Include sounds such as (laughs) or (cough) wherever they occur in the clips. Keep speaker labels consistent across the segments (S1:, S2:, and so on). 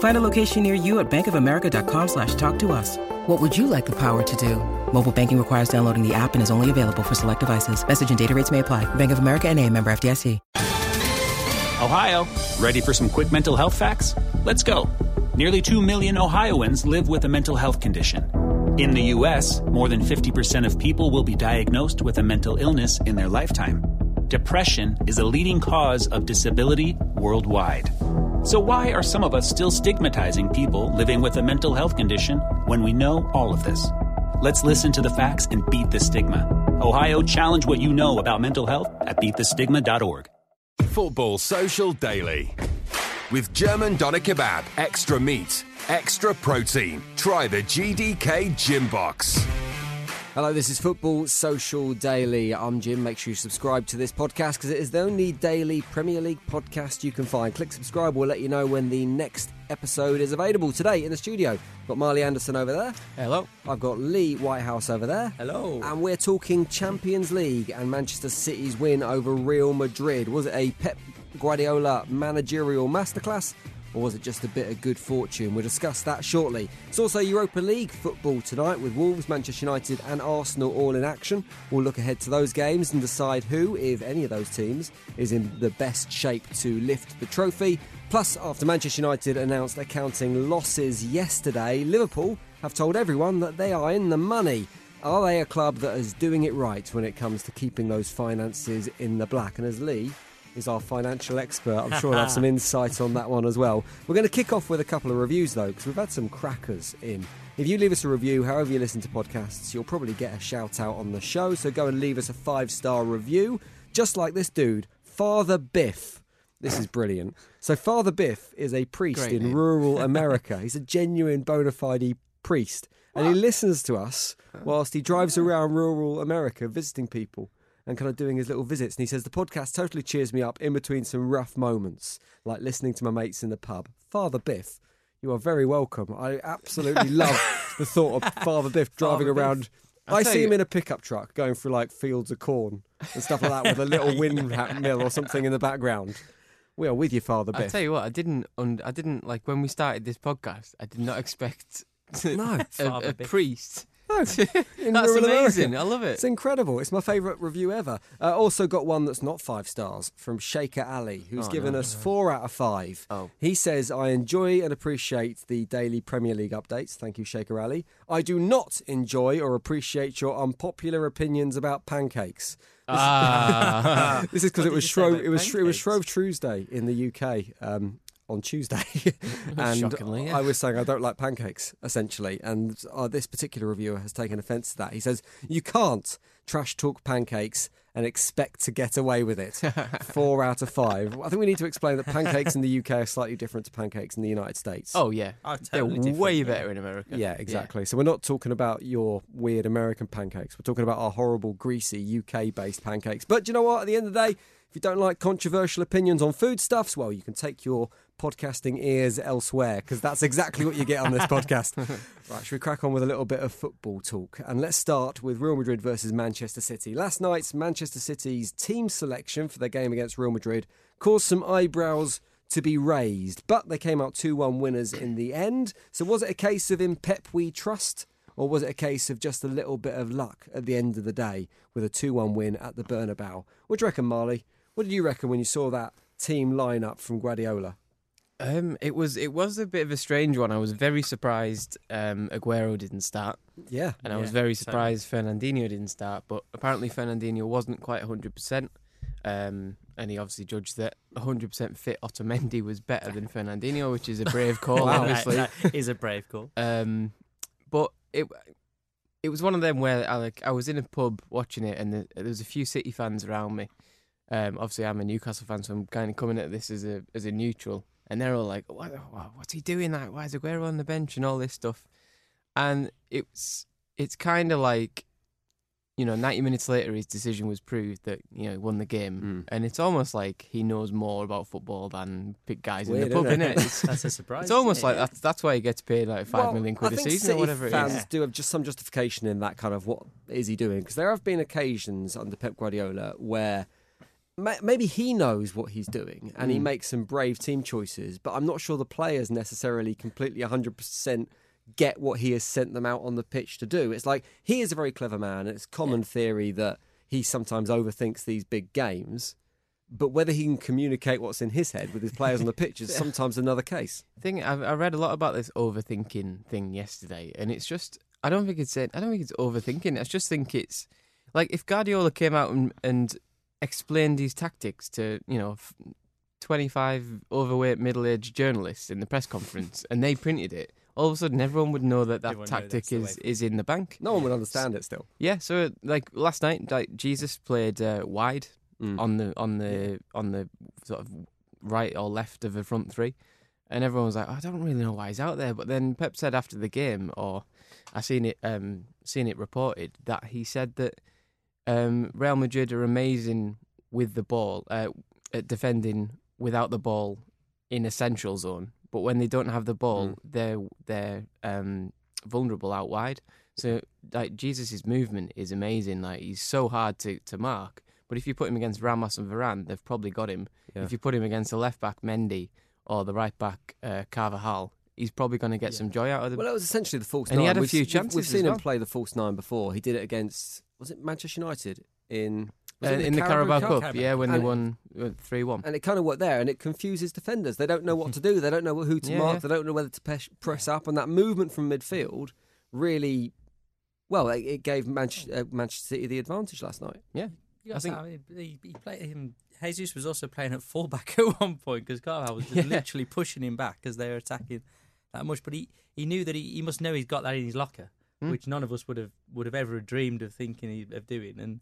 S1: Find a location near you at bankofamerica.com slash talk to us. What would you like the power to do? Mobile banking requires downloading the app and is only available for select devices. Message and data rates may apply. Bank of America and a member FDIC.
S2: Ohio, ready for some quick mental health facts? Let's go. Nearly 2 million Ohioans live with a mental health condition. In the U.S., more than 50% of people will be diagnosed with a mental illness in their lifetime. Depression is a leading cause of disability worldwide. So, why are some of us still stigmatizing people living with a mental health condition when we know all of this? Let's listen to the facts and beat the stigma. Ohio, challenge what you know about mental health at beatthestigma.org.
S3: Football Social Daily. With German Doner Kebab, extra meat, extra protein. Try the GDK Gym Box.
S4: Hello, this is Football Social Daily. I'm Jim. Make sure you subscribe to this podcast because it is the only daily Premier League podcast you can find. Click subscribe, we'll let you know when the next episode is available. Today in the studio, got Marley Anderson over there.
S5: Hello.
S4: I've got Lee Whitehouse over there.
S5: Hello.
S4: And we're talking Champions League and Manchester City's win over Real Madrid. Was it a Pep Guardiola managerial masterclass? Or was it just a bit of good fortune? We'll discuss that shortly. It's also Europa League football tonight with Wolves, Manchester United, and Arsenal all in action. We'll look ahead to those games and decide who, if any of those teams, is in the best shape to lift the trophy. Plus, after Manchester United announced accounting losses yesterday, Liverpool have told everyone that they are in the money. Are they a club that is doing it right when it comes to keeping those finances in the black? And as Lee is our financial expert. I'm sure he'll have some (laughs) insight on that one as well. We're going to kick off with a couple of reviews though, because we've had some crackers in. If you leave us a review, however you listen to podcasts, you'll probably get a shout out on the show. So go and leave us a five star review, just like this dude, Father Biff. This is brilliant. So Father Biff is a priest
S5: Great
S4: in
S5: name.
S4: rural (laughs) America. He's a genuine bona fide priest, and he listens to us whilst he drives around rural America visiting people and kind of doing his little visits. And he says the podcast totally cheers me up in between some rough moments, like listening to my mates in the pub. Father Biff, you are very welcome. I absolutely (laughs) love the thought of Father Biff driving
S5: Father Biff.
S4: around.
S5: I'll
S4: I see him
S5: you-
S4: in a pickup truck going through like fields of corn and stuff like that with a little (laughs) windmill or something in the background. We are with you, Father Biff.
S5: I tell you what, I didn't. Und- I didn't like when we started this podcast. I did not expect
S4: No. (laughs)
S5: a,
S6: Father
S5: a
S6: Biff.
S5: priest.
S4: No, (laughs)
S5: That's amazing. I love it.
S4: It's incredible. It's my favourite review ever. Uh, also got one that's not five stars from Shaker Ali, who's
S5: Oh,
S4: given
S5: no.
S4: us four out of five.
S5: Oh.
S4: He says, I enjoy and appreciate the daily Premier League updates. Thank you, Shaker Ali. I do not enjoy or appreciate your unpopular opinions about pancakes.
S5: Ah,
S4: This is (laughs) because it was Shrove. It was it was? Shrove Tuesday in the UK um, on Tuesday, (laughs) and
S5: Shockingly, yeah.
S4: I was saying I don't like pancakes essentially, and uh, this particular reviewer has taken offence to that. He says you can't trash talk pancakes and expect to get away with it. (laughs) Four out of five. I think we need to explain that pancakes in the UK are slightly different to pancakes in the United States.
S5: oh yeah,
S6: Oh,
S5: they're
S6: totally different,
S5: way
S6: yeah.
S5: better in America.
S4: Yeah, exactly. So we're not talking about your weird American pancakes. We're talking about our horrible, greasy UK based pancakes. But do you know what? At the end of the day, if you don't like controversial opinions on foodstuffs, well, you can take your podcasting ears elsewhere because that's exactly what you get on this podcast. (laughs) Right, should we crack on with a little bit of football talk? And let's start with Real Madrid versus Manchester City. Last night's Manchester City's team selection for their game against Real Madrid caused some eyebrows to be raised, but they came out 2 1 winners in the end. So, was it a case of in Pep we trust, or was it a case of just a little bit of luck at the end of the day with a 2 1 win at the Bernabeu? What do you reckon, Marley? What did you reckon when you saw that team lineup from Guardiola?
S5: Um, it was it was a bit of a strange one. I was very surprised um, Aguero didn't start,
S4: Yeah.
S5: and I was very
S6: certainly.
S5: surprised Fernandinho didn't start. But apparently Fernandinho wasn't quite hundred percent. Um, and he obviously judged that 100% fit Otamendi was better than Fernandinho, which is a brave (laughs) call,
S6: Wow,
S5: obviously.
S6: that, that is a brave call.
S5: Um, but it it was one of them where I like I was in a pub watching it, and the, there was a few City fans around me. Um, obviously, I'm a Newcastle fan, so I'm kind of coming at this as a as a neutral, and they're all like, what, what, "What's he doing? That why is Aguero on the bench and all this stuff?" And it's it's kind of like, you know, 90 minutes later, his decision was proved that you know he won the game, and it's almost like he knows more about football than big guys
S4: Weird,
S5: in the pub,
S4: isn't it?
S5: It's,
S6: That's a surprise.
S5: it's almost like that's that's why he gets paid like five million
S4: Well,
S5: quid
S4: I
S5: a season
S4: City
S5: or whatever it
S4: fans
S5: is.
S4: do have just some justification in that kind of what is he doing? Because there have been occasions under Pep Guardiola where maybe he knows what he's doing and he
S5: Mm.
S4: makes some brave team choices, but I'm not sure the players necessarily completely 100% get what he has sent them out on the pitch to do. It's like he is a very clever man, it's common theory that he sometimes overthinks these big games. But whether he can communicate what's in his head with his players on the pitch is (laughs) sometimes another case.
S5: thing I've, I read a lot about this overthinking thing yesterday, and it's just I don't think it's I don't think it's overthinking. I just think it's like if Guardiola came out and, and explained his tactics to you know twenty five overweight middle aged journalists in the press conference, (laughs) and they printed it. All of a sudden, everyone would know that that
S6: Everyone know
S5: tactic
S6: the
S5: is,
S6: forward.
S5: is in the bank.
S4: No one would understand it still.
S5: Yeah, so like last night, like Jesus played uh, wide
S4: Mm.
S5: on the on the on the sort of right or left of the front three, and everyone was like, "I don't really know why he's out there." But then Pep said after the game, or I seen it um seen it reported that he said that um, Real Madrid are amazing with the ball uh, at defending without the ball in a central zone, but when they don't have the ball,
S4: Mm.
S5: they're they're um, vulnerable out wide. So like Jesus' movement is amazing. Like he's so hard to, to mark. But if you put him against Ramos and Varane, they've probably got him.
S4: Yeah.
S5: If you put him against the left back Mendy or the right back uh, Carvajal, he's probably going to get some joy out of the.
S4: Well, it was essentially the false
S5: And
S4: nine.
S5: he had a
S4: We've-
S5: few chances
S4: We've
S5: as
S4: seen him play the false nine before. He did it against was it Manchester United in was
S5: uh,
S4: it
S5: in the Carabao Cup,
S6: Carabao
S5: yeah, when
S4: And-
S5: they won uh, three one.
S4: and it kind of worked there, and it confuses defenders. They don't know what to do. They don't know who to (laughs)
S5: Yeah,
S4: mark.
S5: yeah.
S4: They don't know whether to press, press up. And that movement from midfield really, well, it, it gave Manchester, uh, Manchester City the advantage last night.
S5: Yeah, I think-
S6: also- he, he played him. Jesus was also playing at fullback (laughs) at one point because Carvajal was just (laughs) literally pushing him back as they were attacking that much. But he, he knew that he, he must know he's got that in his locker,
S5: Hmm.
S6: which none of us would have would have ever dreamed of thinking of doing. And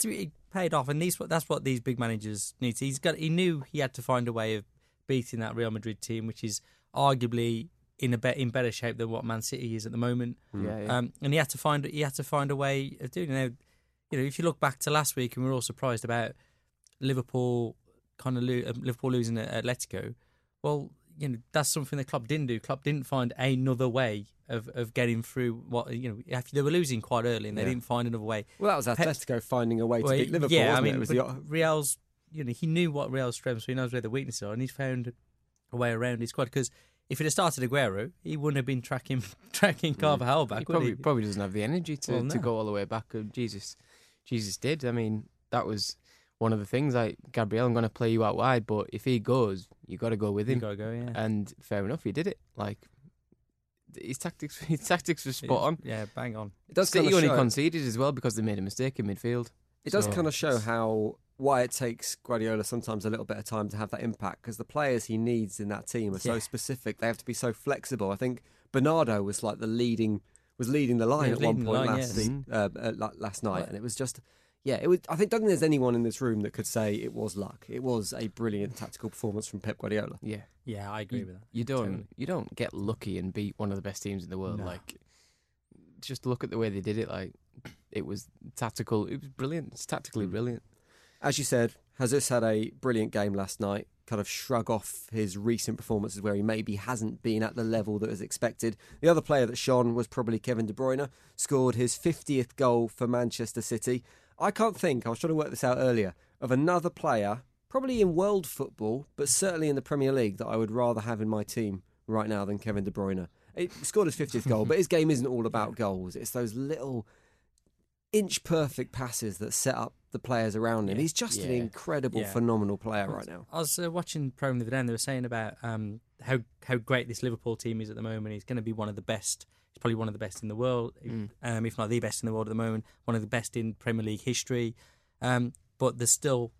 S6: to it paid off. And these that's what these big managers need. He's got he knew he had to find a way of beating that Real Madrid team, which is arguably in a bet in better shape than what Man City is at the moment.
S5: Yeah, yeah.
S6: Um, and he had to find he had to find a way of doing it. Now, you know, if you look back to last week, and we are all surprised about Liverpool kind of lo- uh, Liverpool losing at Atletico. Well, you know that's something the club didn't do. Club didn't find another way of, of getting through what you know. If they were losing quite early, and they
S4: Yeah.
S6: didn't find another way.
S4: Well, that was Atletico finding a way to
S6: Well,
S4: beat Liverpool.
S6: yeah, I mean,
S4: it? it was the,
S6: Real's. You know, he knew what Real's strengths, so he knows where the weaknesses are, and he's found a way around his squad. Because if it had started Aguero, he wouldn't have been tracking (laughs) tracking Carvajal back.
S5: he
S6: would
S5: probably
S6: he?
S5: probably doesn't have the energy to,
S6: Well,
S5: to go all the way back. Jesus, Jesus did. I mean, that was one of the things. Like Gabriel, I'm going to play you out wide, but if he goes, you got to go with
S6: You
S5: him.
S6: gotta go, yeah.
S5: And fair enough, he did it. Like his tactics, (laughs) his tactics were spot on.
S6: Yeah, bang on.
S4: it does
S5: City
S4: kind of
S5: only
S4: show,
S5: conceded as well because they made a mistake in midfield.
S4: it does
S5: so-
S4: kind of show how why it takes Guardiola sometimes a little bit of time to have that impact because the players he needs in that team are so
S6: Yeah.
S4: specific. They have to be so flexible. I think Bernardo was like the leading was leading the line
S6: Yeah,
S4: at one point
S6: line,
S4: last
S6: yes.
S4: uh, uh, last night,
S6: Right.
S4: and it was just. Yeah, it was. I think don't think there's anyone in this room that could say it was luck. It was a brilliant tactical performance from Pep Guardiola.
S5: Yeah,
S6: Yeah, I agree
S5: you,
S6: with that.
S5: you don't
S6: Totally.
S5: you don't get lucky and beat one of the best teams in the world.
S6: No.
S5: Like, just look at the way they did it. Like, it was tactical. It was brilliant. It's tactically hmm. brilliant.
S4: As you said, Jesus had a brilliant game last night. Kind of shrug off his recent performances where he maybe hasn't been at the level that was expected. The other player that shone was probably Kevin De Bruyne. Scored his 50th goal for Manchester City. I can't think, I was trying to work this out earlier, of another player, probably in world football, but certainly in the Premier League, that I would rather have in my team right now than Kevin De Bruyne. He scored his 50th goal, but his game isn't all about goals. It's those little inch perfect passes that set up the players around him.
S6: Yeah.
S4: He's just an incredible,
S6: Yeah.
S4: phenomenal player right now.
S6: I was uh, watching programme the other day, and they were saying about um, how how great this Liverpool team is at the moment. He's going to be one of the best. He's probably one of the best in the world, um, if not the best in the world at the moment. One of the best in Premier League history. Um, but there's still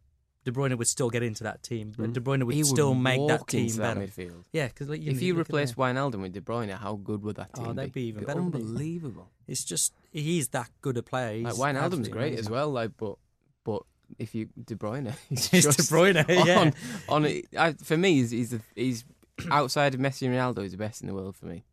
S6: De Bruyne would still get into that team, but De Bruyne would still make that team
S5: into
S6: better.
S5: that midfield.
S6: Yeah, because like,
S5: If
S6: know,
S5: you replace. Wijnaldum with De Bruyne, how good would that
S6: Oh,
S5: team
S6: they'd be even
S5: It'd
S6: better.
S5: Unbelievable.
S6: it's just he's that good a player. He's
S5: Like Wijnaldum's great as well. Like, but but if you De Bruyne, (laughs) he's just
S6: De Bruyne, (laughs) yeah.
S5: on, on. I, for me, he's he's, the, he's outside of Messi and Ronaldo. He's the best in the world for me.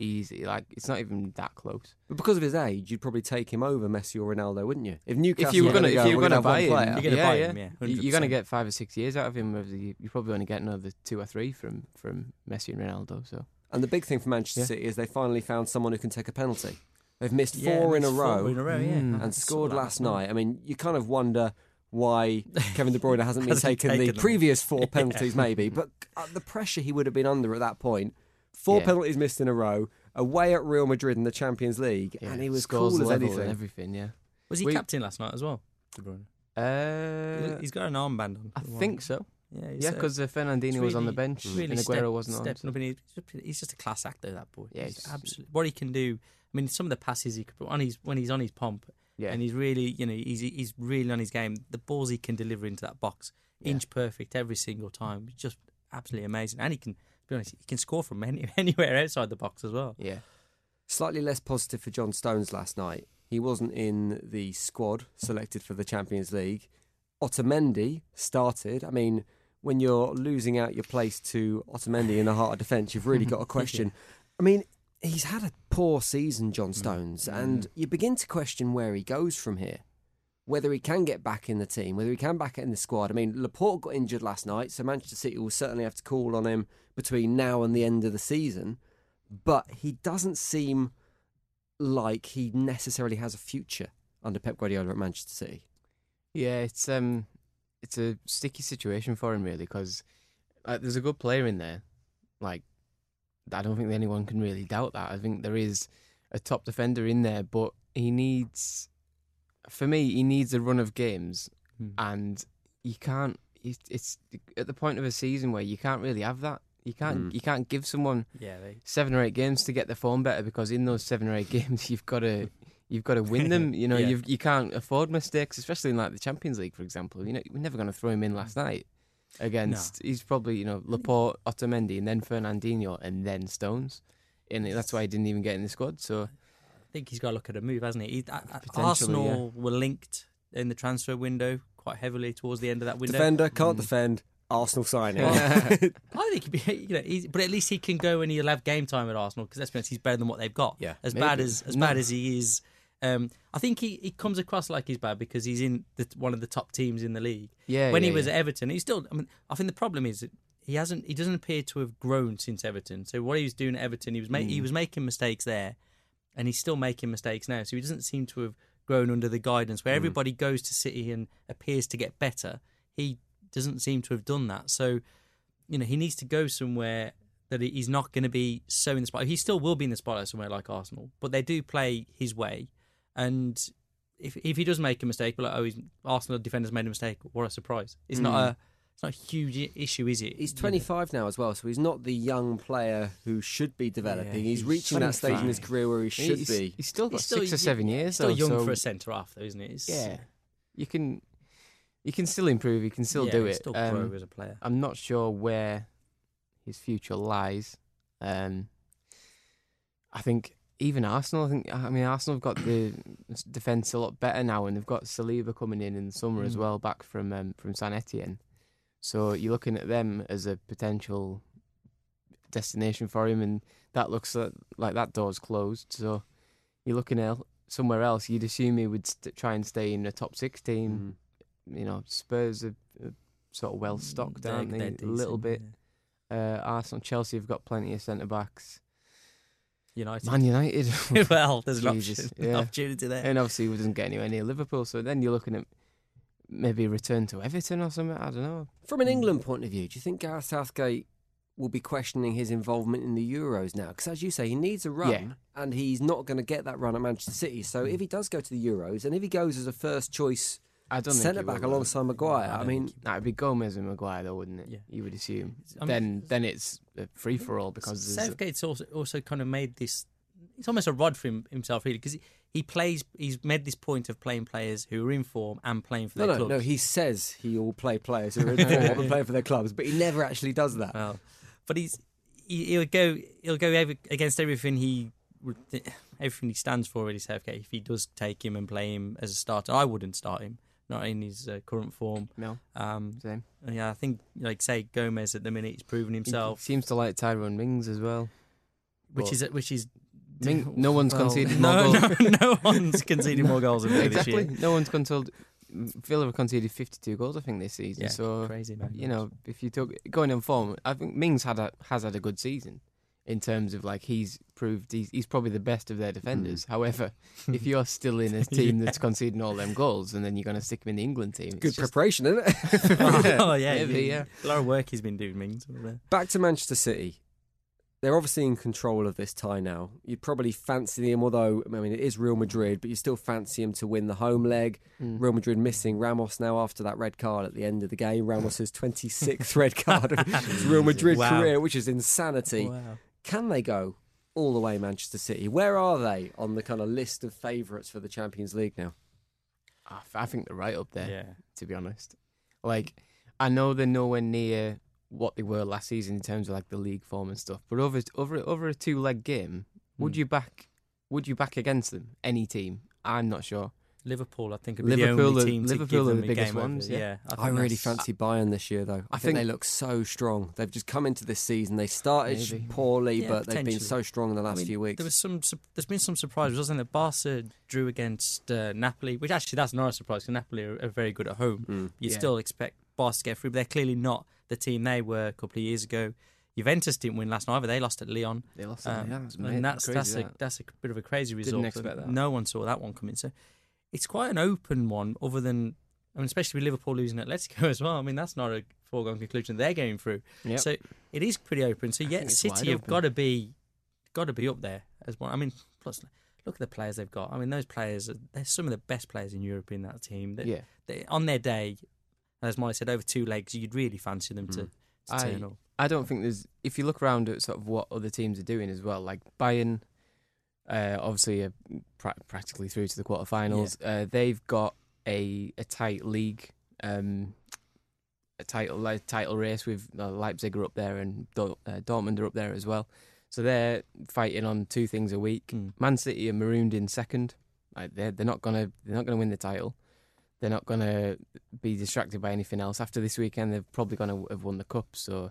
S5: Easy, like it's not even that close.
S4: But because of his age, you'd probably take him over Messi or Ronaldo, wouldn't you? If Newcastle
S5: if you were
S4: gonna
S5: gonna,
S4: go,
S5: if you were
S4: we're
S5: gonna
S4: have
S5: buy him,
S4: player.
S6: You're gonna
S5: yeah,
S6: buy
S5: yeah.
S6: him, yeah,
S5: You- You're gonna get five or six years out of him. whereas you- You're probably only getting another two or three from from Messi and Ronaldo. So
S4: And the big thing for Manchester
S5: Yeah.
S4: City is they finally found someone who can take a penalty. They've missed
S6: Yeah,
S4: four in a row
S6: Four in a row, yeah.
S5: Mm.
S6: I
S4: and scored last
S6: night.
S4: night. I mean, you kind of wonder why (laughs) Kevin De Bruyne hasn't been
S6: Hasn't he
S4: taking the
S6: them?
S4: previous four (laughs)
S6: Yeah.
S4: penalties, maybe. But uh, the pressure he would have been under at that point. Four
S5: Yeah.
S4: penalties missed in a row, away at Real Madrid in the Champions League,
S5: yeah,
S4: and he was
S5: scores
S4: cool as anything.
S5: and everything. Yeah,
S6: Was he
S5: We-
S6: captain last night as well? De Bruyne.
S5: uh,
S6: he's got an armband on.
S5: I think so.
S6: Yeah, he's,
S5: Yeah, because uh, Fernandinho
S6: he's
S5: was on the bench
S6: really
S5: and Aguero
S6: step-
S5: wasn't on.
S6: stepping up and he's, he's just a class actor. That boy.
S5: Yeah,
S6: He's
S5: he's-
S6: absolutely what he can do. I mean, some of the passes he could put on his when he's on his pomp,
S5: Yeah,
S6: and he's really, you know, he's he's really on his game. The balls he can deliver into that box,
S5: Yeah.
S6: inch perfect every single time. Just absolutely amazing. And he can, to be honest, he can score from (laughs) any, anywhere outside the box as well.
S5: yeah.
S4: Slightly less positive for John Stones last night. He wasn't in the squad selected for the Champions League. Otamendi started. I mean, when you're losing out your place to Otamendi in the heart of defence, you've really got a (laughs) question. I mean, he's had a poor season, John mm. Stones, mm. and you begin to question where he goes from here. Whether he can get back in the team, whether he can back in the squad. I mean, Laporte got injured last night, so Manchester City will certainly have to call on him between now and the end of the season. But he doesn't seem like he necessarily has a future under Pep Guardiola at Manchester City.
S5: Yeah, it's um, it's a sticky situation for him really because there's a good player in there. Like, I don't think anyone can really doubt that. I think there is a top defender in there, but he needs, for me, he needs a run of games,
S6: Hmm.
S5: and you can't. It's, at the point of a season where you can't really have that. You can't.
S4: Mm.
S5: You can't give someone
S6: Yeah, they,
S5: seven or eight games to get the form better because in those seven or eight (laughs) games you've got to you've got to win them. (laughs) You know,
S6: Yeah.
S5: you've, you can't afford mistakes, especially in like the Champions League, for example. You know, we're never going to throw him in last night against. He's probably you know Laporte, Otamendi, and then Fernandinho, and then Stones. And that's why he didn't even get in the squad. So
S6: think he's got to look at a move, hasn't he? he uh, uh,
S5: Potentially,
S6: Arsenal were linked in the transfer window quite heavily towards the end of that window.
S4: Defender can't
S5: Mm.
S4: defend. Arsenal signing. (laughs)
S6: I think he'd be, you know, he's, but at least he can go and he'll have game time at Arsenal because let's be honest, he's better than what they've got.
S4: Yeah,
S6: as
S5: maybe.
S6: bad as as
S5: No.
S6: bad as he is, um, I think he, he comes across like he's bad because he's in the, one of the top teams in the league.
S5: yeah,
S6: when
S5: yeah,
S6: he was
S5: yeah.
S6: at Everton, he's still. I mean, I think the problem is he hasn't. He doesn't appear to have grown since Everton. So what he was doing at Everton, he was ma-
S5: Mm.
S6: he was making mistakes there, and he's still making mistakes now. So he doesn't seem to have grown under the guidance
S5: Mm.
S6: where everybody goes to City and appears to get better. He doesn't seem to have done that. So you know he needs to go somewhere that he's not going to be so in the spotlight. He still will be in the spotlight somewhere like Arsenal, but they do play his way, and. If, if he does make a mistake, we're like, oh, he's, Arsenal defenders made a mistake. What a surprise! It's not a it's not a huge issue, is it?
S4: He's
S6: You know?
S4: 25 now as well, so he's not the young player who should be developing.
S6: Yeah,
S4: he's
S6: he's
S4: reaching that stage in his career where he should
S5: he's,
S4: be.
S5: He's still got
S6: He's still-
S5: six or seven years.
S6: Still
S5: though,
S6: young
S5: so-
S6: for a centre half, though, isn't it? It's,
S5: Yeah, you can you can still improve. You can still
S6: yeah,
S5: do
S6: he's
S5: it.
S6: Still
S5: Um,
S6: as a player.
S5: I'm not sure where his future lies. Um, I think even Arsenal. I think I mean Arsenal have got the defence a lot better now, and they've got Saliba coming in in the summer as
S6: Mm.
S5: well, back from um, from San Etienne. So you're looking at them as a potential destination for him, and that looks like, like that door's closed. So you're looking at somewhere else. You'd assume he would st- try and stay in a top six team.
S4: Mm.
S5: You know, Spurs are, are sort of well stocked,
S6: They're-
S5: aren't they? a little bit. Uh, Arsenal, Chelsea have got plenty of centre backs.
S6: United.
S5: Man United, (laughs)
S6: well, there's an option,
S5: yeah.
S6: opportunity there.
S5: and obviously he doesn't get anywhere near Liverpool. So then you're looking at maybe return to Everton or something. I don't know.
S4: From an hmm. England point of view, do you think Gareth Southgate will be questioning his involvement in the Euros now? Because as you say, he needs a run,
S5: Yeah.
S4: and he's not going to get that run at Manchester City. So if hmm. he does go to the Euros, and if he goes as a first choice
S5: I don't
S4: centre back
S5: will,
S4: alongside Maguire,
S6: I
S4: I, mean,
S6: think
S5: Nah, it'd be Gomez and Maguire, though, wouldn't it?
S6: Yeah.
S5: you would assume.
S6: I mean,
S5: then, then it's a free for all because there's a-
S6: Southgate's also also kind of made this. It's almost a rod for him, himself, really, because he, he plays. He's made this point of playing players who are in form and playing for
S4: No,
S6: their
S4: no,
S6: clubs.
S4: no. He says he will play players who are in (laughs) form and play for their clubs, but he never actually does that.
S6: Well, but he's he, he'll go he'll go ev- against everything he everything he stands for. Really, say okay, if he does take him and play him as a starter, I wouldn't start him, not in his uh, current form.
S5: No,
S6: Um,
S5: same.
S6: yeah, I think like say Gomez at the minute he's proven
S5: He
S6: himself,
S5: seems to like Tyrone Mings as well.
S6: which
S5: but-
S6: is which is.
S5: Ming- (laughs) no one's
S6: well,
S5: conceded
S6: no, (laughs)
S5: more
S6: no,
S5: goals.
S6: no one's conceded more goals than Villa
S5: exactly.
S6: this year.
S5: No one's conceded. Villa have conceded 52 goals, I think, this season.
S6: Yeah,
S5: so
S6: crazy man.
S5: you know, if you took going on form, I think Mings had a has had a good season in terms of like he's proved he's, he's probably the best of their defenders.
S6: Hmm.
S5: However, (laughs) if you're still in a team that's conceding all them goals and then you're going to stick him in the England team, it's
S4: Good
S5: just,
S4: preparation, isn't it?
S6: oh yeah,
S5: Maybe,
S6: yeah,
S5: yeah.
S6: a lot of work he's been doing. Mings.
S4: Back to Manchester City. They're obviously in control of this tie now. You'd probably fancy them, although I mean it is Real Madrid, but you still fancy them to win the home leg.
S5: Mm.
S4: Real Madrid missing Ramos now after that red card at the end of the game. Ramos's (laughs) 26th red card of his Real Madrid
S6: Wow.
S4: career, which is insanity.
S6: Wow.
S4: Can they go all the way Manchester City? Where are they on the kind of list of favourites for the Champions League now?
S5: I f- I think they're right up there.
S6: Yeah.
S5: to be honest. Like, I know they're nowhere near what they were last season in terms of like the league form and stuff. But over over over a two leg game, would
S6: Hmm.
S5: you back? Would you back against them? Any team? I'm not sure.
S6: Liverpool, I think, would be
S5: Liverpool
S6: the
S5: are-
S6: team
S5: Liverpool
S6: to give
S5: are the
S6: a
S5: biggest ones, yeah.
S6: Yeah,
S4: I,
S6: think
S4: really fancy Bayern this year, though. I,
S5: I
S4: think, they look so strong. They've just come into this season. They started
S5: Maybe.
S4: poorly,
S6: Yeah,
S4: but they've been so strong in the
S6: I
S4: last
S6: mean,
S4: few weeks.
S6: There was some. There's been some surprises, wasn't there? Barca drew against uh, Napoli, which actually that's not a surprise because Napoli are, are very good at home.
S4: Mm.
S6: You
S5: Yeah.
S6: still expect Barca to get through, but they're clearly not the team they were a couple of years ago. Juventus didn't win last night either. They lost at Lyon.
S5: They lost.
S6: Um,
S5: yeah, that's,
S6: and that's that's a
S5: that.
S6: that's a bit of a crazy result.
S5: expect that.
S6: No one saw that one coming. So it's quite an open one. Other than I mean, especially with Liverpool losing Atletico (laughs) as well. I mean, that's not a foregone conclusion. They're going through.
S5: Yep.
S6: So it is pretty open. So yeah,
S5: think it's wide
S6: City have got to be got to be up there as one. I mean, plus look at the players they've got. I mean, those players are they're some of the best players in Europe in that team. They,
S5: yeah.
S6: they, on their day, as Marley said, over two legs, you'd really fancy them to, to
S5: I-
S6: turn up.
S5: I don't think there's. If you look around at sort of what other teams are doing as well, like Bayern, uh, obviously are pra- practically through to the quarterfinals. Uh, they've got a a tight league, um, a title like, title race with uh, Leipzig are up there and uh, Dortmund are up there as well. So they're fighting on two things a week.
S6: Mm.
S5: Man City are marooned in second. Like they're they're not gonna they're not gonna win the title. They're not gonna be distracted by anything else. After this weekend, they're probably gonna have won the cup. So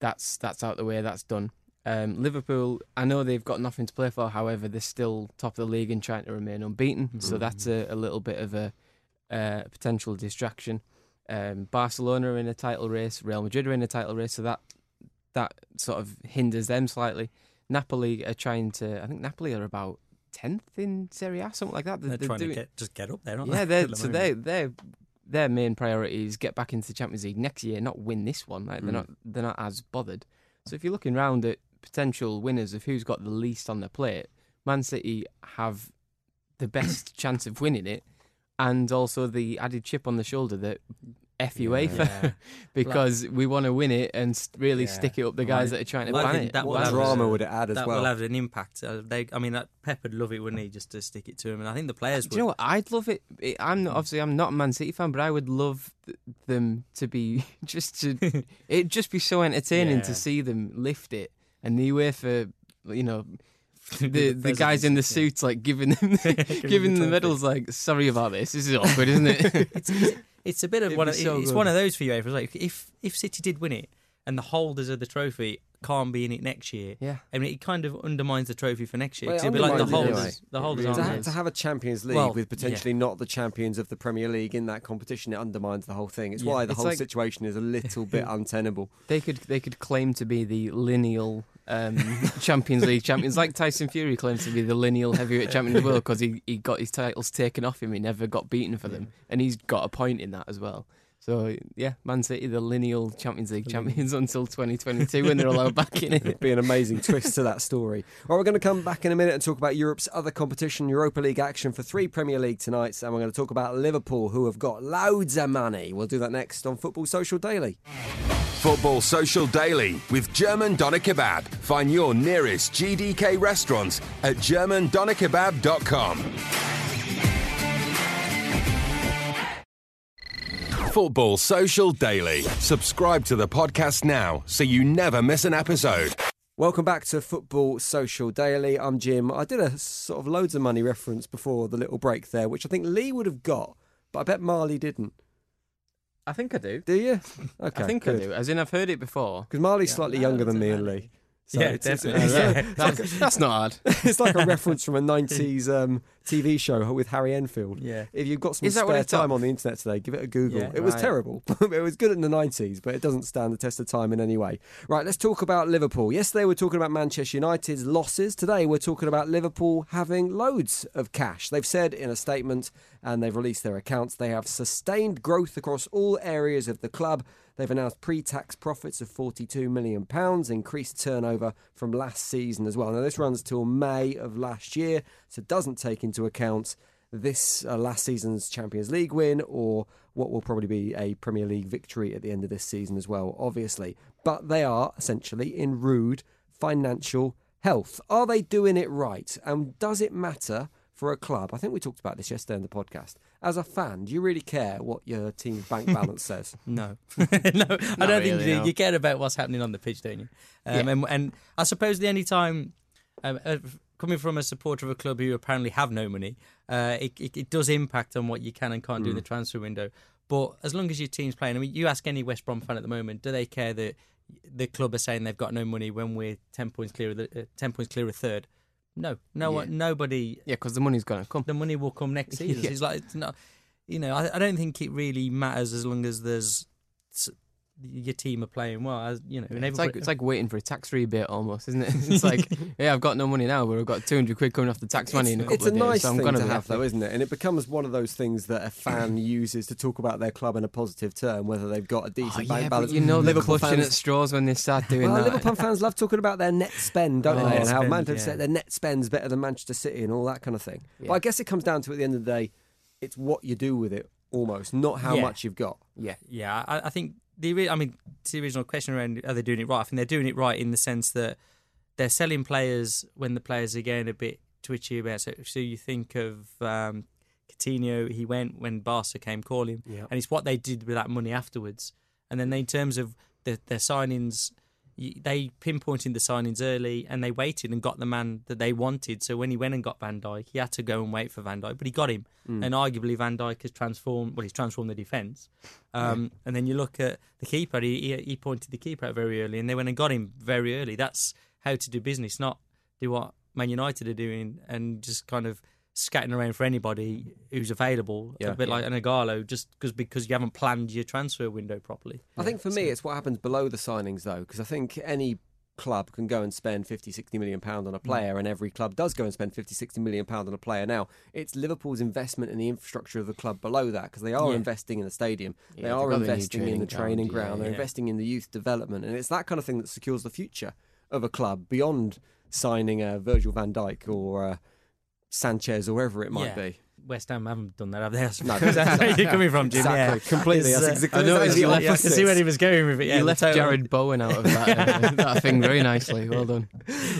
S5: that's that's out the way. That's done. Um, Liverpool, I know they've got nothing to play for. However, they're still top of the league and trying to remain unbeaten. So
S6: Mhm.
S5: that's a, a little bit of a uh, potential distraction. Um, Barcelona are in a title race. Real Madrid are in a title race. So that that sort of hinders them slightly. Napoli are trying to. I think Napoli are about tenth in Serie A, something like that.
S6: They're,
S5: they're
S6: trying
S5: doing-
S6: to get just get up there, aren't
S5: yeah,
S6: they? (laughs) the
S5: so they they their main priority is get back into the Champions League next year, not win this one. Like,
S4: Mm.
S5: They're not they're not as bothered. So if you're looking round at potential winners of who's got the least on their plate, Man City have the best (laughs) chance of winning it, and also the added chip on the shoulder that F UEFA
S6: Yeah. (laughs)
S5: because we want to win it and really
S6: Yeah.
S5: stick it up the guys
S6: Well,
S5: that are trying to
S6: well,
S5: ban it.
S6: that will
S4: what drama
S6: a-
S4: would it add as
S6: that
S4: well?
S6: will have an impact. Uh, they, I mean, that Pep would love it, wouldn't he, just to stick it to him? And I think the players would.
S5: Do you know what? I'd love it. it I'm not, obviously I'm not a Man City fan, but I would love th- them to be (laughs) just to. (laughs) it'd just be so entertaining
S6: Yeah.
S5: to see them lift it, and the UEFA, you know, the the guys in the
S6: presidency, yeah.
S5: suits like giving them giving them the
S6: trophy.
S5: medals. Like, sorry about this. This is awkward, isn't it?
S6: it's, it's a bit of
S5: It'd
S6: one. Of,
S5: so
S6: it's
S5: good.
S6: one of those for you. It's like if if City did win it and the holders of the trophy can't be in it next year,
S5: yeah.
S6: I mean, it kind of undermines the trophy for next year.
S4: Well,
S6: 'cause
S4: it
S6: it'd be like the holders.
S4: anyway.
S6: The holders
S5: really
S4: to,
S6: aren't.
S4: ha- to have a Champions League
S6: Well,
S4: with potentially not the champions of the Premier League in that competition, it undermines the whole thing. It's
S6: Yeah.
S4: why the
S5: It's
S4: whole
S5: like-
S4: situation is a little bit (laughs) untenable.
S5: They could they could claim to be the lineal um, (laughs) Champions League champions, like Tyson Fury claims to be the lineal heavyweight champion of the world because he, he got his titles taken off him. He never got beaten for them, and he's got a point in that as well. So yeah, Man City the lineal Champions League champions until 2022 when they're allowed back in (laughs)
S4: It'd be an amazing twist to that story. Well, we're going to come back in a minute and talk about Europe's other competition, Europa League action for three Premier League tonights, and we're going to talk about Liverpool, who have got loads of money. We'll do that next on Football Social Daily.
S3: Football Social Daily with German Doner Kebab. Find your nearest GDK restaurants at germandonerkebab.com. Football Social Daily. Subscribe to the podcast now so you never miss an episode.
S4: Welcome back to Football Social Daily. I'm Jim. I did a sort of loads of money reference before the little break there, which I think Lee would have got, but I bet Marley didn't.
S5: I think I do.
S4: Do you? (laughs) Okay,
S5: I think
S4: good.
S5: I do. As in, I've heard it before.
S4: Because Marley's slightly younger than me and Lee. So
S6: Yeah,
S4: it's-
S6: definitely.
S4: it's-
S6: Yeah.
S5: That's, that's not hard. (laughs)
S4: it's like a reference from a (laughs) 90s um, TV show with Harry Enfield.
S6: Yeah.
S4: If you've got some
S5: Is that what
S4: spare time on the internet today, give it a Google.
S6: Yeah.
S4: it was
S5: Right.
S4: terrible. (laughs) it was good in the 90s, but it doesn't stand the test of time in any way. Right, let's talk about Liverpool. Yesterday we were talking about Manchester United's losses. Today we're talking about Liverpool having loads of cash. They've said in a statement and they've released their accounts they have sustained growth across all areas of the club. They've announced pre-tax profits of 42 million pounds, increased turnover from last season as well. Now this runs till May of last year, so it doesn't take into account this uh, last season's Champions League win or what will probably be a Premier League victory at the end of this season as well, obviously. But they are essentially in rude financial health. Are they doing it right? And does it matter for a club? I think we talked about this yesterday in the podcast. As a fan, do you really care what your team's bank balance (laughs) says?
S6: No, (laughs) no, I don't think you, do.
S5: no.
S6: you care about what's happening on the pitch, don't you? Um,
S5: Yeah.
S6: and, and I suppose the only time, um, uh, coming from a supporter of a club who apparently have no money, uh, it, it, it does impact on what you can and can't do in the transfer window. But as long as your team's playing, I mean, you ask any West Brom fan at the moment, do they care that the club are saying they've got no money when we're ten points clear of the, uh, ten points clear of third? No, no one, nobody
S5: Yeah, because the money's going to come.
S6: the money will come next (laughs) season.
S5: Yeah.
S6: It's like it's not, you know, I, I don't think it really matters as long as there's your team are playing well. As you know,
S5: It's like it's like waiting for a tax rebate almost, isn't it? (laughs) It's like, (laughs) yeah, I've got no money now, but I've got 200 quid coming off the tax money in a couple
S4: it's a
S5: of days.
S4: nice
S5: so I'm
S4: thing
S5: gonna
S4: have, though, isn't it? And it becomes one of those things that a fan (clears throat) uses to talk about their club in a positive term, whether they've got a decent
S5: Oh,
S4: decent
S5: yeah,
S4: bank
S5: but
S4: balance.
S5: you know
S4: Liverpool fans,
S5: at straws when they start (laughs) doing
S4: well,
S5: that.
S4: Liverpool fans love talking about their net spend, don't
S6: Oh,
S4: they? And how
S6: spend,
S4: Manchester
S6: yeah.
S4: their net spend's better than Manchester City and all that kind of thing. But I guess it comes down to at the end of the day, it's what you do with it almost, not how
S6: Yeah.
S4: much you've got.
S5: Yeah,
S6: yeah, I, I think the I mean to the original question around are they doing it right? I think they're doing it right in the sense that they're selling players when the players are getting a bit twitchy about. So, so you think of um, Coutinho, he went when Barca came calling,
S4: Yeah.
S6: and it's what they did with that money afterwards. And then they, in terms of the, their signings, they pinpointed the signings early, and they waited and got the man that they wanted. So when he went and got Van Dijk, he had to go and wait for Van Dijk, but he got him. And arguably, Van Dijk has transformed. Well, he's transformed the defence. Um, And then you look at the keeper. He, he he pointed the keeper out very early, and they went and got him very early. That's how to do business, not do what Man United are doing and just kind of scatting around for anybody who's available.
S4: Yeah.
S6: a bit like an Ighalo, just because because you haven't planned your transfer window properly.
S4: I think for me, it's what happens below the signings, though, because I think any club can go and spend 50, 60 million pound on
S5: Mm.
S4: a player, and every club does go and spend 50, 60 million pound on a player. Now, it's Liverpool's investment in the infrastructure of the club below that, because they are
S6: Yeah.
S4: investing in the stadium, they
S5: Yeah, they've
S4: are
S5: got the new
S4: investing in the
S5: training
S4: training
S5: ground,
S4: ground,
S5: yeah,
S4: they're
S6: yeah.
S4: investing in the youth development, and it's that kind of thing that secures the future of a club beyond signing a Virgil van Dijk or uh, Sanchez or wherever it might
S6: Yeah.
S4: be.
S6: West Ham haven't done that, have they?
S4: No,
S6: suppose (laughs) that's where you're coming from, Jim.
S4: Exactly,
S6: yeah.
S4: completely. That's
S6: uh,
S4: exactly-
S5: I know
S4: that is
S5: it's
S4: the
S5: left-
S6: I
S4: opposite.
S6: can see where he was going with it. Yeah,
S5: you
S6: the
S5: left
S6: total-
S5: Jarrod Bowen out of that, uh, (laughs) that thing very nicely. Well done.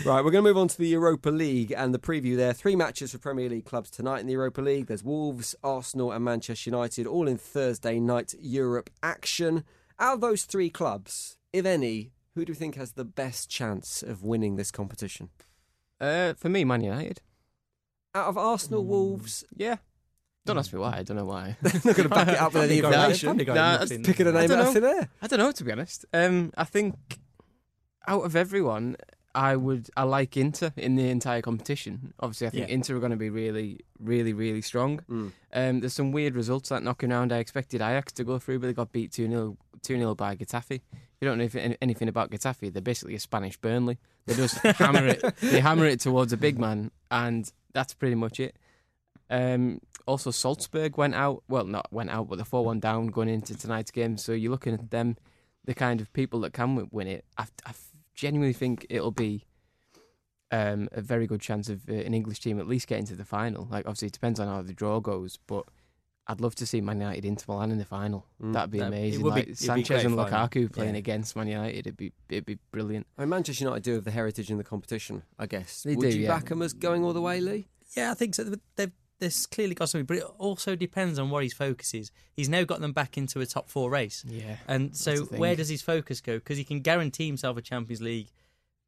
S4: Right, we're going to move on to the Europa League and the preview there. Three matches for Premier League clubs tonight in the Europa League. There's Wolves, Arsenal, and Manchester United, all in Thursday night Europe action. Out of those three clubs, if any, who do you think has the best chance of winning this competition?
S5: Uh, for me, Man United.
S4: Out of Arsenal,
S6: Hmm.
S4: Wolves,
S5: Yeah. Don't ask me why. I don't know why. (laughs)
S4: I'm not going to back it up with any
S6: Probably got-
S4: information.
S6: probably got
S5: Nah,
S6: enough
S4: Picking a
S5: I
S4: name
S5: don't
S4: out of
S5: know.
S4: thin air.
S5: I don't know to be honest. Um, I think out of everyone, I would I like Inter in the entire competition. Obviously, I think
S6: Yeah.
S5: Inter are going to be really, really, really strong.
S4: Mm.
S5: Um, there's some weird results that knocking around. I expected Ajax to go through, but they got beat 2 0 2 0 by Getafe. If you don't know if, anything about Getafe, they're basically a Spanish Burnley. They just hammer it. They (laughs) hammer it towards a big man, and that's pretty much it. Um, also, Salzburg went out. Well, not went out, but they're four one down going into tonight's game. So you're looking at them, the kind of people that can win it. I, I genuinely think it'll be um, a very good chance of uh, an English team at least getting to the final. Like obviously, it depends on how the draw goes, but I'd love to see Man United Inter Milan in the final. Mm, That'd be
S6: That-
S5: amazing. like
S6: be
S5: Sanchez
S6: great
S5: and
S6: fun.
S5: Lukaku playing
S6: Yeah.
S5: against Man United, it'd be it'd be brilliant.
S4: I mean, Manchester United do have the heritage in the competition, I guess.
S5: They
S4: Would
S5: do,
S4: you
S5: yeah.
S4: back them as going all the way, Lee?
S6: Yeah, I think so. They've, there's clearly got something, but it also depends on what his focus is. He's now got them back into a top four race.
S5: Yeah,
S6: And so,
S5: That's the thing.
S6: where does his focus go? Because he can guarantee himself a Champions League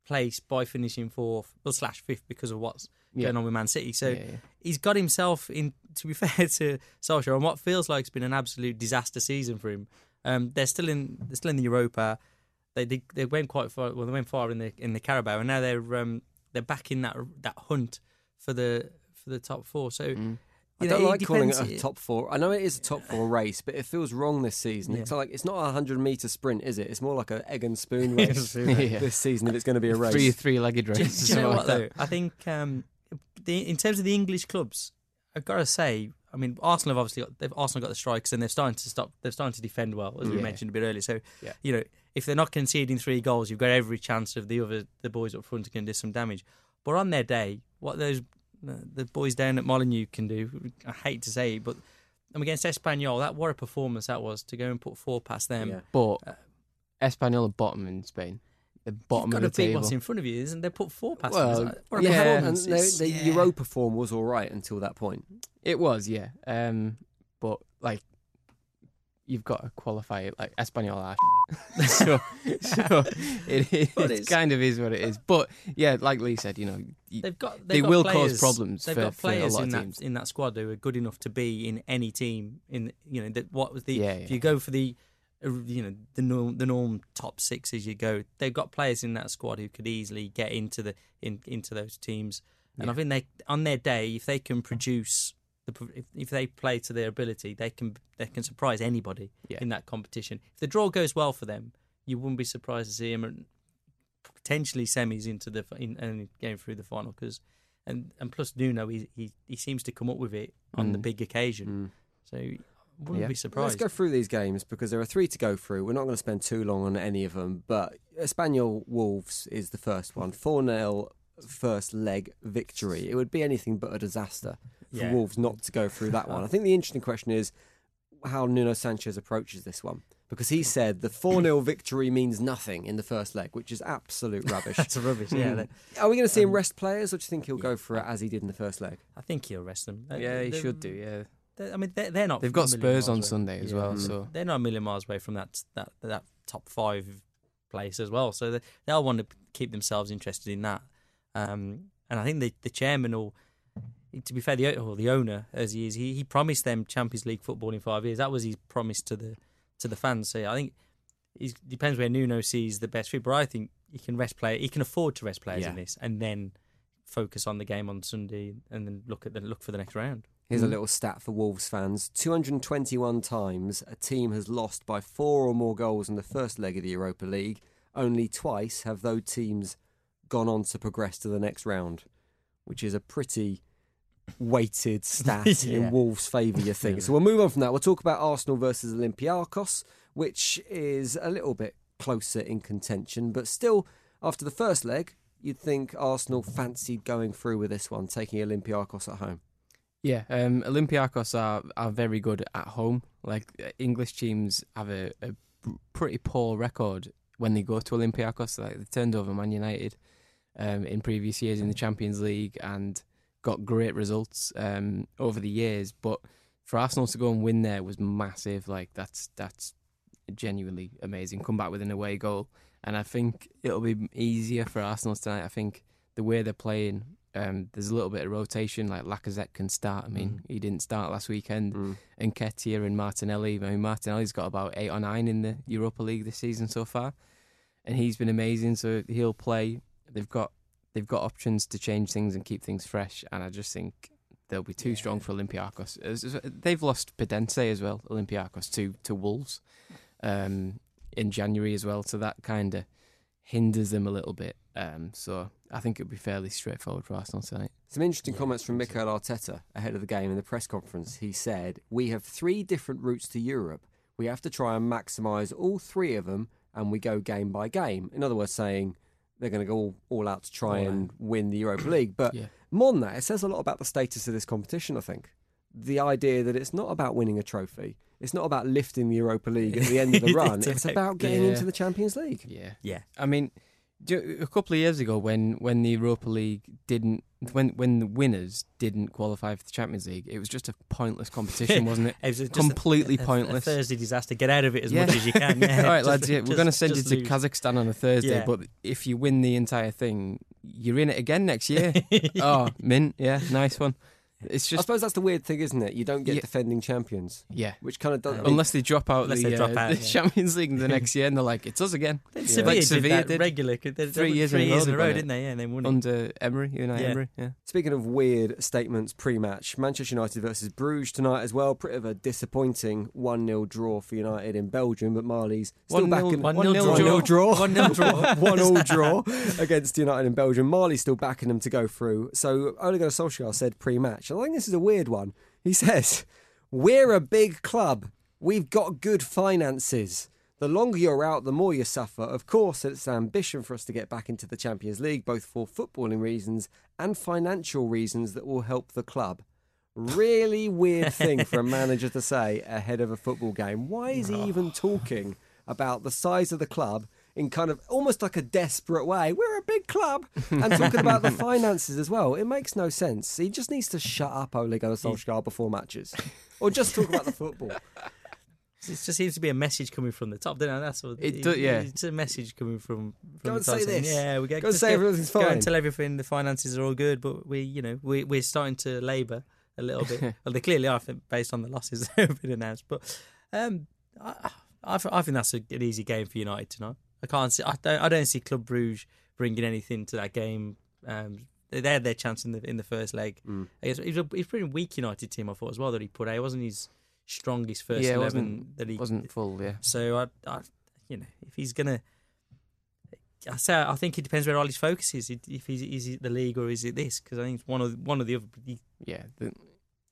S6: place by finishing fourth, or slash fifth because of what's
S5: Yeah.
S6: going on with Man City. So,
S5: Yeah, yeah.
S6: he's got himself in. To be (laughs) fair to Solskjaer, on what feels like it's been an absolute disaster season for him. Um, they're still in. They're still in the Europa. They, they they went quite far. Well, they went far in the in the Carabao, and now they're um, they're back in that that hunt for the for the top four. So.
S5: Mm.
S4: I
S6: you know,
S4: don't like calling it a top four. I know it is a top four race, but it feels wrong this season. It's like it's not a hundred meter sprint, is it? It's more like an egg and (laughs) spoon race
S5: Yeah.
S4: this season if it's going to be a (laughs) race.
S5: three three-legged race. (laughs)
S6: do you know what though? I think um, the, in terms of the English clubs, I've got to say, I mean, Arsenal have obviously got, they've Arsenal got the strikers and they're starting to stop. They're starting to defend well, as we
S5: Yeah.
S6: mentioned a bit earlier. So,
S5: Yeah.
S6: you know, if they're not conceding three goals, you've got every chance of the other the boys up front can do some damage. But on their day, what those the boys down at Molyneux can do, I hate to say it, but I'm against Espanyol. That what a performance that was to go and put four past them.
S4: Yeah.
S5: But Espanyol are bottom in Spain. The bottom
S6: You've
S5: of
S6: got
S5: the
S6: to beat
S5: table.
S6: what's in front of you, isn't they? Put four past
S5: Well,
S6: them. Like, what a performance.
S4: and the,
S6: It's-
S4: the
S6: yeah.
S4: Europa form was all right until that point.
S5: It was, yeah. Um, but like, you've got to qualify. Like Espanyol are, (laughs) so so it, (laughs) it,
S6: But
S5: it kind of is what it is. But yeah, like Lee said, you know, y-
S6: They've got. They've
S5: They
S6: got
S5: will cause problems
S6: They've
S5: for-
S6: got
S5: for a
S6: players
S5: lot
S6: in
S5: of
S6: that
S5: teams.
S6: in that squad who are good enough to be in any team. In you know that what was the
S5: Yeah,
S6: if you go for the uh, you know the norm the norm top six as you go. They've got players in that squad who could easily get into the in into those teams. And I think they on their day, if they can produce the if, if they play to their ability, they can they can surprise anybody
S5: Yeah.
S6: in that competition. If the draw goes well for them, you wouldn't be surprised to see them potentially semis into the in, and going through the final because and and plus Nuno he, he he seems to come up with it on the
S5: Mm.
S6: big occasion, so wouldn't
S5: Yeah.
S6: be surprised.
S4: Let's go through these games because there are three to go through. We're not going to spend too long on any of them, but Espanyol Wolves is the first one. 4 0 first leg victory. It would be anything but a disaster for
S6: Yeah.
S4: Wolves not to go through that one. I think the interesting question is how Nuno Sanchez approaches this one because he said the 4 0 (clears throat) victory means nothing in the first leg, which is absolute (laughs) rubbish.
S6: That's rubbish. Yeah, they-
S4: Are we going to see him
S6: Um,
S4: rest players, or do you think he'll go for it as he did in the first leg?
S6: I think he'll rest them. Uh,
S5: yeah, he
S6: they're-
S5: should do. Yeah,
S6: they're- I mean, they're, they're not.
S5: they've got Spurs on
S6: away.
S5: Sunday as
S6: Yeah.
S5: well.
S4: Mm.
S5: So
S6: they're not a million miles away from that that that top five place as well. So they, they'll want to keep themselves interested in that. Um, and I think the the chairman or To be fair, the or the owner as he is, he, he promised them Champions League football in five years. That was his promise to the to the fans. So I think it depends where Nuno sees the best fit. But I think he can rest play. He can afford to rest players
S4: Yeah.
S6: in this, and then focus on the game on Sunday, and then look at the look for the next round.
S4: Here's a
S5: Mm.
S4: little stat for Wolves fans 221 times a team has lost by four or more goals in the first leg of the Europa League. Only twice have those teams gone on to progress to the next round, which is a pretty weighted (laughs) stat
S6: Yeah.
S4: in Wolves' favour, you think. So we'll move on from that. We'll talk about Arsenal versus Olympiacos, which is a little bit closer in contention, but still, after the first leg, you'd think Arsenal fancied going through with this one, taking Olympiacos at home.
S5: Yeah, um, Olympiacos are, are very good at home. Like uh, English teams have a, a pretty poor record when they go to Olympiacos. Like they turned over Man United um, in previous years in the Champions League and got great results um, over the years. But for Arsenal to go and win there was massive. Like that's that's genuinely amazing. Come back with an away goal, and I think it'll be easier for Arsenal tonight. I think the way they're playing, um, there's a little bit of rotation. Like Lacazette can start. I mean, he didn't start last weekend.
S4: Mm.
S5: And Ketia and Martinelli. I mean, Martinelli's got about eight or nine in the Europa League this season so far, and he's been amazing. So he'll play. They've got they've got options to change things and keep things fresh. And I just think they'll be too strong for Olympiacos. As- as- They've lost Podence as well, Olympiacos to to Wolves um, in January as well. So that kind of hinders them a little bit. Um, so I think it'll be fairly straightforward for Arsenal tonight.
S4: Some interesting comments from Mikel Arteta ahead of the game in the press conference. He said, We have three different routes to Europe. We have to try and maximise all three of them, and we go game by game. In other words, saying they're going to go all, all out to try
S6: All
S4: and win the Europa (clears throat) League. But
S5: Yeah.
S4: more than that, it says a lot about the status of this competition, I think. the idea that it's not about winning a trophy. It's not about lifting the Europa League at the end of the (laughs) run.
S6: It's
S4: it's
S6: about-
S4: about getting
S5: Yeah.
S4: into the Champions League.
S5: Yeah.
S6: Yeah.
S5: I mean, do- a couple of years ago, when when the Europa League didn't, when when the winners didn't qualify for the Champions League, it was just a pointless competition, wasn't it? (laughs)
S6: It was just
S5: Completely
S6: a- a-
S5: pointless.
S6: A Thursday disaster. Get out of it as
S5: Yeah.
S6: much as you can. (laughs) Yeah.
S5: All right, (laughs)
S6: Just-
S5: lads. Yeah, we're going to send you to
S6: lose.
S5: Kazakhstan on a Thursday,
S6: Yeah.
S5: but if you win the entire thing, you're in it again next year. oh, mint. Yeah, nice one. It's
S4: I suppose that's the weird thing, isn't it? You don't get
S5: Yeah.
S4: defending champions,
S5: yeah.
S4: which kind of does.
S5: Unless they drop out
S6: Unless
S5: the,
S6: they drop
S5: uh,
S6: out,
S5: the
S6: yeah.
S5: Champions League the (laughs) next year, and they're like, "It's us again."
S6: Then
S5: Yeah.
S6: Sevilla
S5: Like
S6: did
S5: Sevilla
S6: that
S5: did.
S6: regular. They- they-
S5: Three years
S6: three
S5: in a
S6: years
S5: row
S6: in a
S5: they
S6: row,
S5: won it.
S6: didn't they? Yeah, and they won it.
S5: Under Emery, Unai
S6: Yeah.
S5: Emery. Yeah.
S4: Speaking of weird statements pre-match, Manchester United versus Bruges tonight as well. Pretty of a disappointing one-0 draw for United in Belgium, but Marley's still
S5: 1-0
S4: back in
S6: 1-0
S5: 1-0
S6: draw.
S4: 1-0 draw.
S6: 1-0 draw.
S4: one all (laughs) (laughs) draw against United in Belgium. Marley's still backing them to go through. So Ole Gunnar Solskjaer said pre-match. I think this is a weird one. He says, "We're a big club. We've got good finances." The longer you're out, the more you suffer. Of course, it's an ambition for us to get back into the Champions League, both for footballing reasons and financial reasons that will help the club. Really weird thing for a manager to say ahead of a football game. Why is he (laughs) even talking about the size of the club in kind of almost like a desperate way? We're a big club and talking about the (laughs) finances as well. It makes no sense. He just needs to shut up Ole Gunnar Solskjaer before matches, or just talk about the football. (laughs)
S6: It just seems to be a message coming from the top, doesn't it? That's what
S5: It do- yeah.
S6: It's a message coming from, from
S4: Go
S6: the
S4: and
S6: top
S4: say
S6: saying,
S4: this.
S6: Yeah, we go,
S4: Go and
S6: just
S4: say everything's fine.
S6: Go and tell everything. The finances are all good, but we, you know, we we're starting to labour a little bit. (laughs) well, they clearly are, I think, based on the losses that have been announced. But um, I, I, I think that's a, an easy game for United tonight. I can't see. I don't. I don't see Club Bruges bringing anything to that game. Um, they had their chance in the in the first leg.
S4: Mm.
S6: I guess it was a, a pretty weak United team. I thought as well that he put out. It wasn't his strongest first
S5: yeah,
S6: eleven that he
S5: wasn't full. Yeah.
S6: so I, I, you know, if he's gonna, I say I think it depends where all his focus is. If he's is it the league or is it this? Because I think it's one of one of the other. The,
S5: Yeah. The,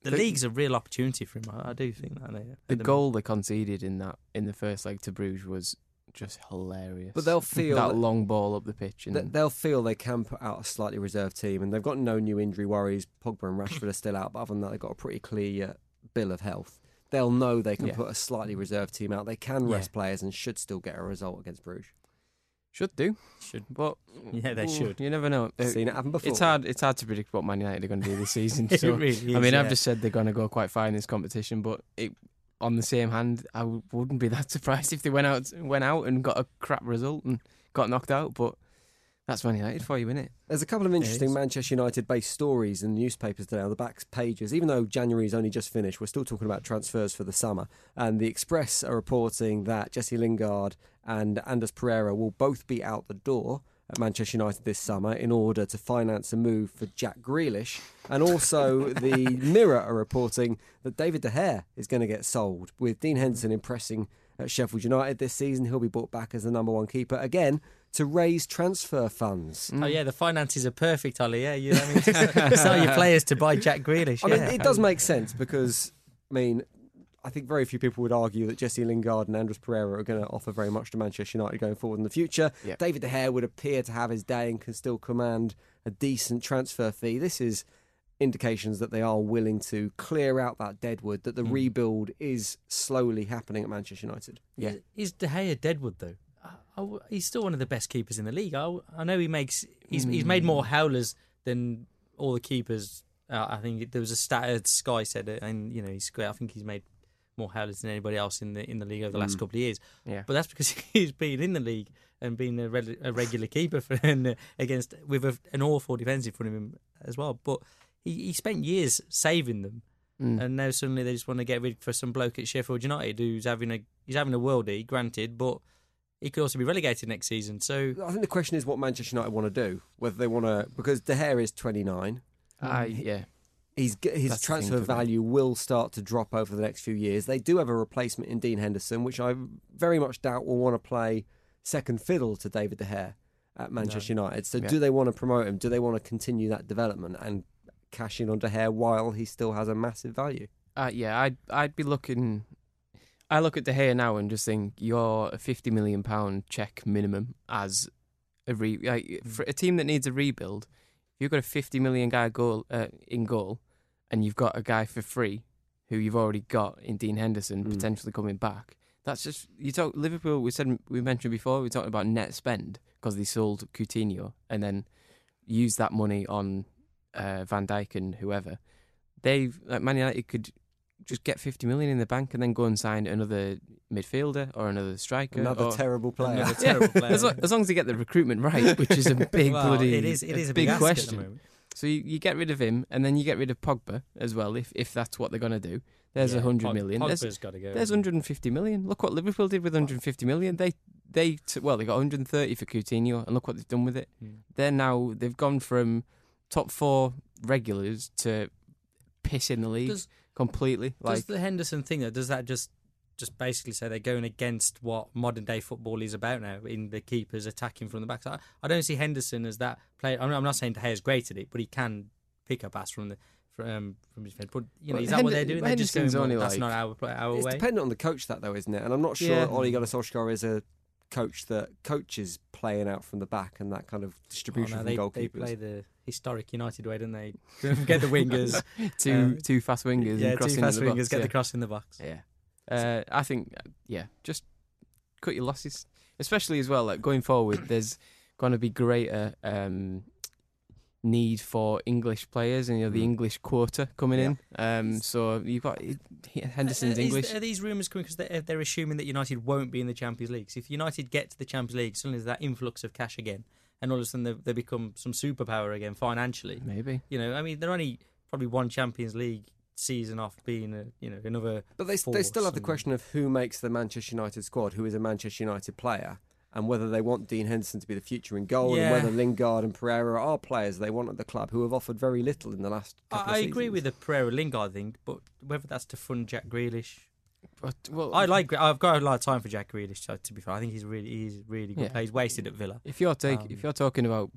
S6: the
S5: The-
S6: league's a real opportunity for him. I, I do think that. uh,
S5: the
S6: at
S5: goal they conceded in that in the first leg to Bruges was just hilarious.
S4: But they'll (laughs) feel
S5: that
S4: that-
S5: long ball up the pitch. And
S4: Th- They'll feel they can put out a slightly reserved team, and they've got no new injury worries. Pogba and Rashford are still out, but other than that, they've got a pretty clear bill of health. They'll know they can
S5: Yeah.
S4: put a slightly reserved team out. They can
S6: Yeah.
S4: rest players and should still get a result against Bruges.
S5: should do.
S6: Should.
S5: But
S6: Yeah, they
S5: ooh,
S6: should.
S5: You never know. Uh,
S4: Seen it happen before.
S5: It's hard. It's hard to predict what Man United are going to do this (laughs) season.
S6: It
S5: So,
S6: really
S5: I
S6: is,
S5: mean, I've just said they're going to go quite far in this competition, but it, on the same hand, I w- wouldn't be that (laughs) surprised if they went out went out and got a crap result and got knocked out. But that's Man United for you, isn't it?
S4: There's a couple of interesting. Manchester United based stories in the newspapers today on the back pages. Even though January's only just finished, we're still talking about transfers for the summer. And the Express are reporting that Jesse Lingard and Andreas Pereira will both be out the door at Manchester United this summer in order to finance a move for Jack Grealish. And also, (laughs) the Mirror are reporting that David De Gea is going to get sold, with Dean Henderson impressing at Sheffield United this season. He'll be brought back as the number one keeper again to raise transfer funds.
S6: Oh yeah, the finances are perfect, Ollie. Yeah, you I mean, (laughs) sell your players to buy Jack Grealish.
S4: I mean, it does make sense because, I mean, I think very few people would argue that Jesse Lingard and Andreas Pereira are going to offer very much to Manchester United going forward in the future. David De Gea would appear to have his day and can still command a decent transfer fee. This is indications that they are willing to clear out that deadwood, that the
S6: Hmm.
S4: rebuild is slowly happening at Manchester United.
S5: Yeah.
S6: Is, is De Gea Deadwood though? I- I- he's still one of the best keepers in the league. I, I know he makes he's he's made more howlers than all the keepers. Uh, I think there was a stat Sky said it, and you know he's great. I think he's made more howlers than anybody else in the in the league over the last couple of years.
S5: Yeah.
S6: But that's because (laughs) he's been in the league and been a, re- a regular keeper for (laughs) and, uh, against with a, an awful defence in front of him as well. But he, he spent years saving them,
S5: Mm.
S6: and now suddenly they just want to get rid for some bloke at Sheffield United who's having a he's having a worldie, granted, but he could also be relegated next season. So
S4: I think the question is what Manchester United want to do. Whether they want to, because De Gea is 29.
S5: I yeah.
S4: He's, his
S5: That's
S4: transfer value will start to drop over the next few years. They do have a replacement in Dean Henderson, which I very much doubt will want to play second fiddle to David De Gea at Manchester United. So,
S5: Yeah.
S4: do they want to promote him? Do they want to continue that development and cash in on De Gea while he still has a massive value?
S5: Uh, yeah, I'd I'd be looking. I look at De Gea now and just think you're a fifty million pound check minimum as a re like, for a team that needs a rebuild. If you've got a fifty million guy goal uh, in goal, and you've got a guy for free who you've already got in Dean Henderson
S4: Mm.
S5: potentially coming back. That's just you talk Liverpool. We said we mentioned before. We talked about net spend because they sold Coutinho and then used that money on uh, Van Dijk and whoever. They've like Man United could just get fifty million in the bank and then go and sign another midfielder or another striker.
S4: Another terrible player.
S6: Another (laughs) terrible player.
S5: as, lo- as long as they get the recruitment right, which is a (laughs) big
S6: well,
S5: bloody
S6: it is. It is a big,
S5: big
S6: the
S5: question. So you, you get rid of him, and then you get rid of Pogba as well, if if that's what they're going to do. There's a
S6: Yeah,
S5: hundred
S6: Pog-
S5: million. There's,
S6: Pogba's got to go.
S5: there's 150 million. Look what Liverpool did with 150 million. They they t- well they got 130 for Coutinho, and look what they've done with it.
S6: Mm.
S5: They're now they've gone from top four regulars to piss in the league
S6: Does-
S5: completely.
S6: Does
S5: Like
S6: the Henderson thing though? Does that just just basically say they're going against what modern day football is about now? In the keepers attacking from the back. So I, don't see Henderson as that player. I'm, I'm not saying De Gea's great at it, but he can pick up pass from the from from his defense. But you know,
S5: Well,
S6: is that what they're doing? They're just going. Well, that's
S5: like-
S6: not our our
S4: It's
S6: way.
S4: dependent on the coach, that though, isn't it? And I'm not sure
S5: Yeah.
S4: Ole Gunnar Solskjaer is a coach that coaches playing out from the back and that kind of
S6: Oh,
S4: distribution
S6: no,
S4: from
S6: they,
S4: goalkeepers.
S6: they play the historic United way, don't they? (laughs) Don't the wingers. (laughs)
S5: two
S6: Um,
S5: two fast wingers
S6: yeah,
S5: and
S6: two
S5: crossing
S6: fast
S5: the
S6: wingers
S5: box.
S6: get
S5: yeah.
S6: the cross in the box.
S5: Yeah. Uh, I think, uh, yeah, just cut your losses. Especially as well, like going forward, (clears throat) there's going to be greater um, need for English players and you know, the
S4: Mm.
S5: English quota coming in. Um, so you've got Henderson's
S6: Uh, is-
S5: English.
S6: Are these rumours coming because they're, they're assuming that United won't be in the Champions League? So if United get to the Champions League, suddenly there's that influx of cash again, and all of a sudden they, they become some superpower again financially.
S5: Maybe.
S6: You know, I mean, they're only probably one Champions League season off being a you know another.
S4: But they, they still
S6: force
S4: have the question of who makes the Manchester United squad, who is a Manchester United player, and whether they want Dean Henderson to be the future in goal, and whether Lingard and Pereira are players they want at the club who have offered very little in the last couple
S6: I, I agree with the Pereira Lingard thing, but whether that's to fund Jack Grealish,
S5: But, well,
S6: I like. I've got a lot of time for Jack Grealish. To be fair, I think he's really he's really good.
S5: Yeah.
S6: He's wasted at Villa.
S5: If you're take,
S6: Um,
S5: if you're talking about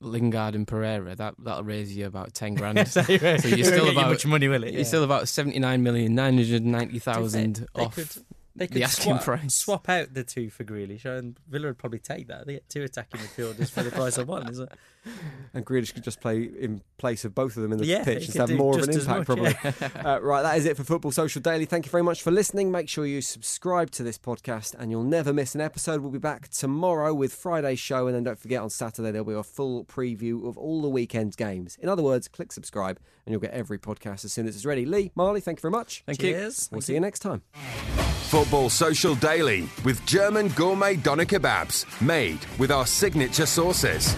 S5: Lingard and Pereira, that that'll raise you about ten grand. (laughs)
S6: so
S5: you're still
S6: you
S5: about-
S6: much money, will it?
S5: You're still about seventy nine million nine hundred ninety thousand off.
S6: could- They
S5: the
S6: could
S5: asking
S6: swap,
S5: price.
S6: swap out the two for Grealish, and Villa would probably take that. They get two attacking midfielders for the price of one, isn't it? (laughs)
S4: And Grealish could just play in place of both of them in the
S6: Yeah,
S4: pitch and have more of an impact,
S6: much,
S4: probably. (laughs) uh, right, that is it for Football Social Daily. Thank you very much for listening. Make sure you subscribe to this podcast and you'll never miss an episode. We'll be back tomorrow with Friday's show, and then don't forget on Saturday there'll be a full preview of all the weekend's games. In other words, click subscribe and you'll get every podcast as soon as it's ready. Lee, Marley, thank you very much.
S5: Thank you.
S6: Cheers.
S4: We'll see you next time.
S3: Football Social Daily with German gourmet doner kebabs made with our signature sauces.